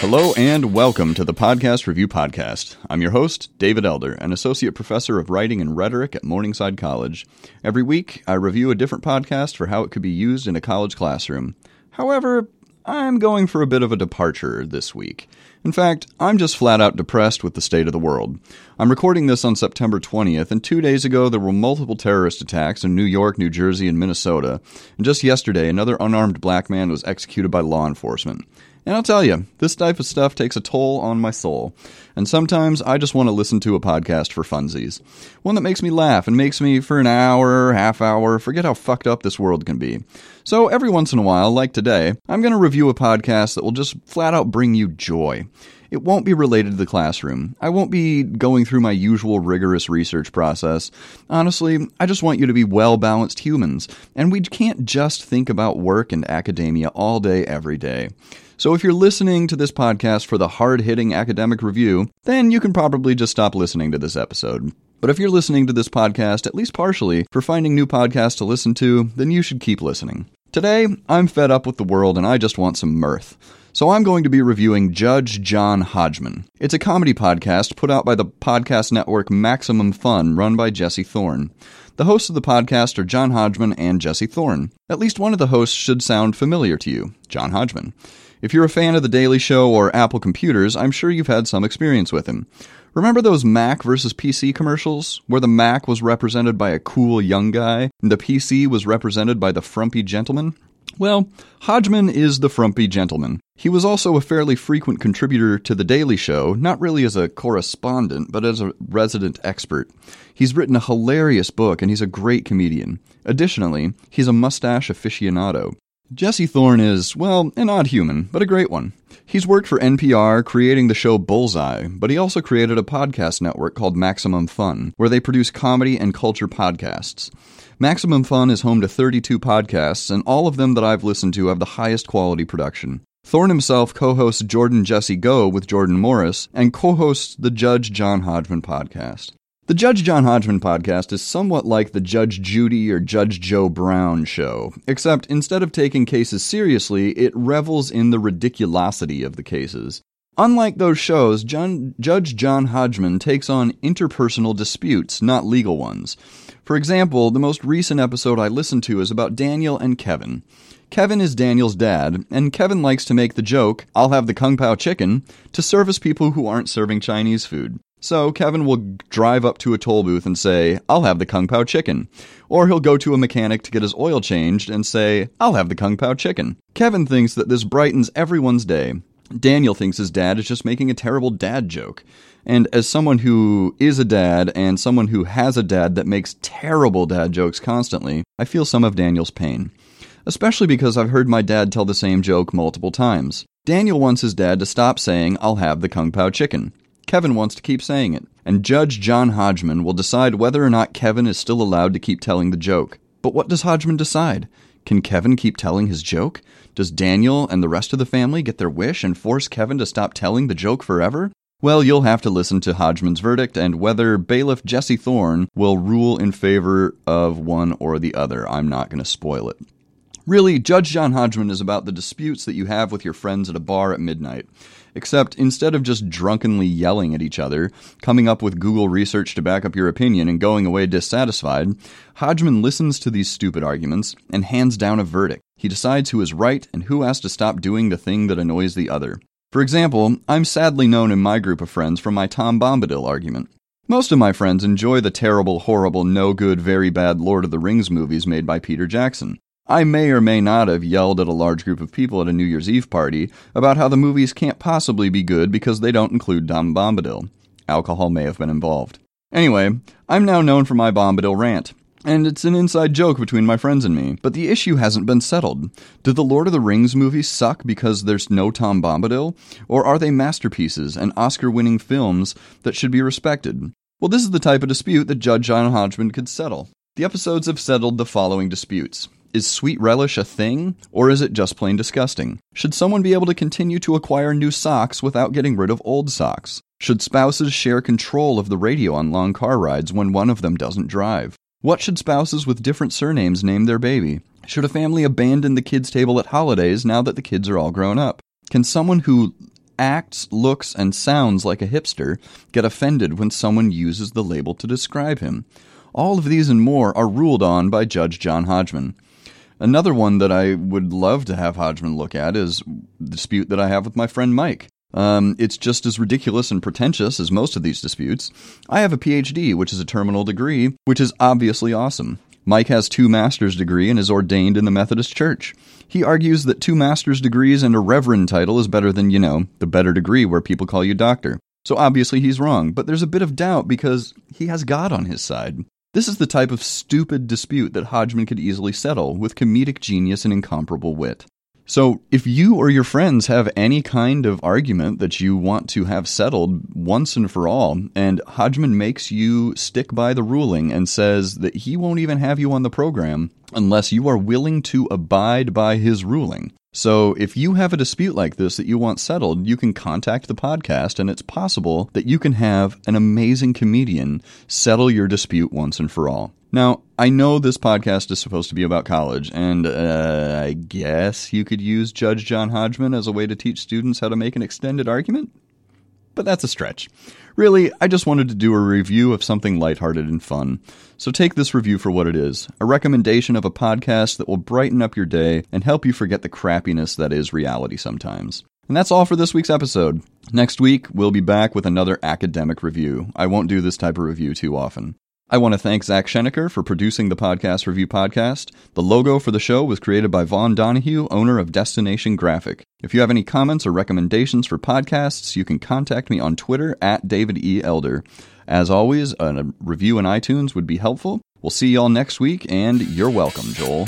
Hello and welcome to the Podcast Review Podcast. I'm your host, David Elder, an associate professor of writing and rhetoric at Morningside College. Every week, I review a different podcast for how it could be used in a college classroom. However, I'm going for a bit of a departure this week. In fact, I'm just flat out depressed with the state of the world. I'm recording this on September 20th, and two days ago there were multiple terrorist attacks in New York, New Jersey, and Minnesota. And just yesterday, another unarmed black man was executed by law enforcement. And I'll tell you, this type of stuff takes a toll on my soul. And sometimes I just want to listen to a podcast for funsies. One that makes me laugh and makes me, for an hour, half hour, forget how fucked up this world can be. So every once in a while, like today, I'm going to review a podcast that will just flat out bring you joy. It won't be related to the classroom. I won't be going through my usual rigorous research process. Honestly, I just want you to be well balanced humans, and we can't just think about work and academia all day, every day. So if you're listening to this podcast for the hard hitting academic review, then you can probably just stop listening to this episode. But if you're listening to this podcast, at least partially, for finding new podcasts to listen to, then you should keep listening. Today, I'm fed up with the world and I just want some mirth. So I'm going to be reviewing Judge John Hodgman. It's a comedy podcast put out by the podcast network Maximum Fun, run by Jesse Thorn. The hosts of the podcast are John Hodgman and Jesse Thorn. At least one of the hosts should sound familiar to you, John Hodgman. If you're a fan of The Daily Show or Apple computers, I'm sure you've had some experience with him. Remember those Mac versus PC commercials, where the Mac was represented by a cool young guy and the PC was represented by the frumpy gentleman? Well, Hodgman is the frumpy gentleman. He was also a fairly frequent contributor to The Daily Show, not really as a correspondent, but as a resident expert. He's written a hilarious book and he's a great comedian. Additionally, he's a mustache aficionado. Jesse Thorn is, well, an odd human, but a great one. He's worked for NPR, creating the show Bullseye, but he also created a podcast network called Maximum Fun, where they produce comedy and culture podcasts. Maximum Fun is home to 32 podcasts, and all of them that I've listened to have the highest quality production. Thorn himself co hosts Jordan Jesse Go with Jordan Morris and co hosts the Judge John Hodgman podcast. The Judge John Hodgman podcast is somewhat like the Judge Judy or Judge Joe Brown show, except instead of taking cases seriously, it revels in the ridiculosity of the cases. Unlike those shows, John, Judge John Hodgman takes on interpersonal disputes, not legal ones. For example, the most recent episode I listened to is about Daniel and Kevin. Kevin is Daniel's dad, and Kevin likes to make the joke, I'll have the Kung Pao chicken, to service people who aren't serving Chinese food. So Kevin will drive up to a toll booth and say, I'll have the Kung Pao chicken. Or he'll go to a mechanic to get his oil changed and say, I'll have the Kung Pao chicken. Kevin thinks that this brightens everyone's day. Daniel thinks his dad is just making a terrible dad joke. And as someone who is a dad and someone who has a dad that makes terrible dad jokes constantly, I feel some of Daniel's pain. Especially because I've heard my dad tell the same joke multiple times. Daniel wants his dad to stop saying, I'll have the Kung Pao chicken. Kevin wants to keep saying it, and Judge John Hodgman will decide whether or not Kevin is still allowed to keep telling the joke. But what does Hodgman decide? Can Kevin keep telling his joke? Does Daniel and the rest of the family get their wish and force Kevin to stop telling the joke forever? Well, you'll have to listen to Hodgman's verdict and whether bailiff Jesse Thorn will rule in favor of one or the other. I'm not going to spoil it. Really, Judge John Hodgman is about the disputes that you have with your friends at a bar at midnight. Except instead of just drunkenly yelling at each other, coming up with Google research to back up your opinion, and going away dissatisfied, Hodgman listens to these stupid arguments and hands down a verdict. He decides who is right and who has to stop doing the thing that annoys the other. For example, I'm sadly known in my group of friends for my Tom Bombadil argument. Most of my friends enjoy the terrible, horrible, no good, very bad Lord of the Rings movies made by Peter Jackson. I may or may not have yelled at a large group of people at a New Year's Eve party about how the movies can't possibly be good because they don't include Tom Bombadil. Alcohol may have been involved. Anyway, I'm now known for my Bombadil rant. And it's an inside joke between my friends and me, but the issue hasn't been settled. Do the Lord of the Rings movies suck because there's no Tom Bombadil? Or are they masterpieces and Oscar winning films that should be respected? Well, this is the type of dispute that Judge John Hodgman could settle. The episodes have settled the following disputes is sweet relish a thing, or is it just plain disgusting? Should someone be able to continue to acquire new socks without getting rid of old socks? Should spouses share control of the radio on long car rides when one of them doesn't drive? What should spouses with different surnames name their baby? Should a family abandon the kids' table at holidays now that the kids are all grown up? Can someone who acts, looks, and sounds like a hipster get offended when someone uses the label to describe him. All of these and more are ruled on by Judge John Hodgman. Another one that I would love to have Hodgman look at is the dispute that I have with my friend Mike. Um, it's just as ridiculous and pretentious as most of these disputes. I have a PhD, which is a terminal degree, which is obviously awesome. Mike has two master's degree and is ordained in the Methodist Church. He argues that two master's degrees and a reverend title is better than, you know, the better degree where people call you doctor. So obviously he's wrong, but there's a bit of doubt because he has God on his side. This is the type of stupid dispute that Hodgman could easily settle with comedic genius and incomparable wit. So, if you or your friends have any kind of argument that you want to have settled once and for all, and Hodgman makes you stick by the ruling and says that he won't even have you on the program unless you are willing to abide by his ruling. So, if you have a dispute like this that you want settled, you can contact the podcast, and it's possible that you can have an amazing comedian settle your dispute once and for all. Now, I know this podcast is supposed to be about college, and uh, I guess you could use Judge John Hodgman as a way to teach students how to make an extended argument? But that's a stretch. Really, I just wanted to do a review of something lighthearted and fun. So take this review for what it is a recommendation of a podcast that will brighten up your day and help you forget the crappiness that is reality sometimes. And that's all for this week's episode. Next week, we'll be back with another academic review. I won't do this type of review too often. I want to thank Zach Schenecker for producing the Podcast Review podcast. The logo for the show was created by Vaughn Donahue, owner of Destination Graphic. If you have any comments or recommendations for podcasts, you can contact me on Twitter at David E. Elder. As always, a review in iTunes would be helpful. We'll see y'all next week, and you're welcome, Joel.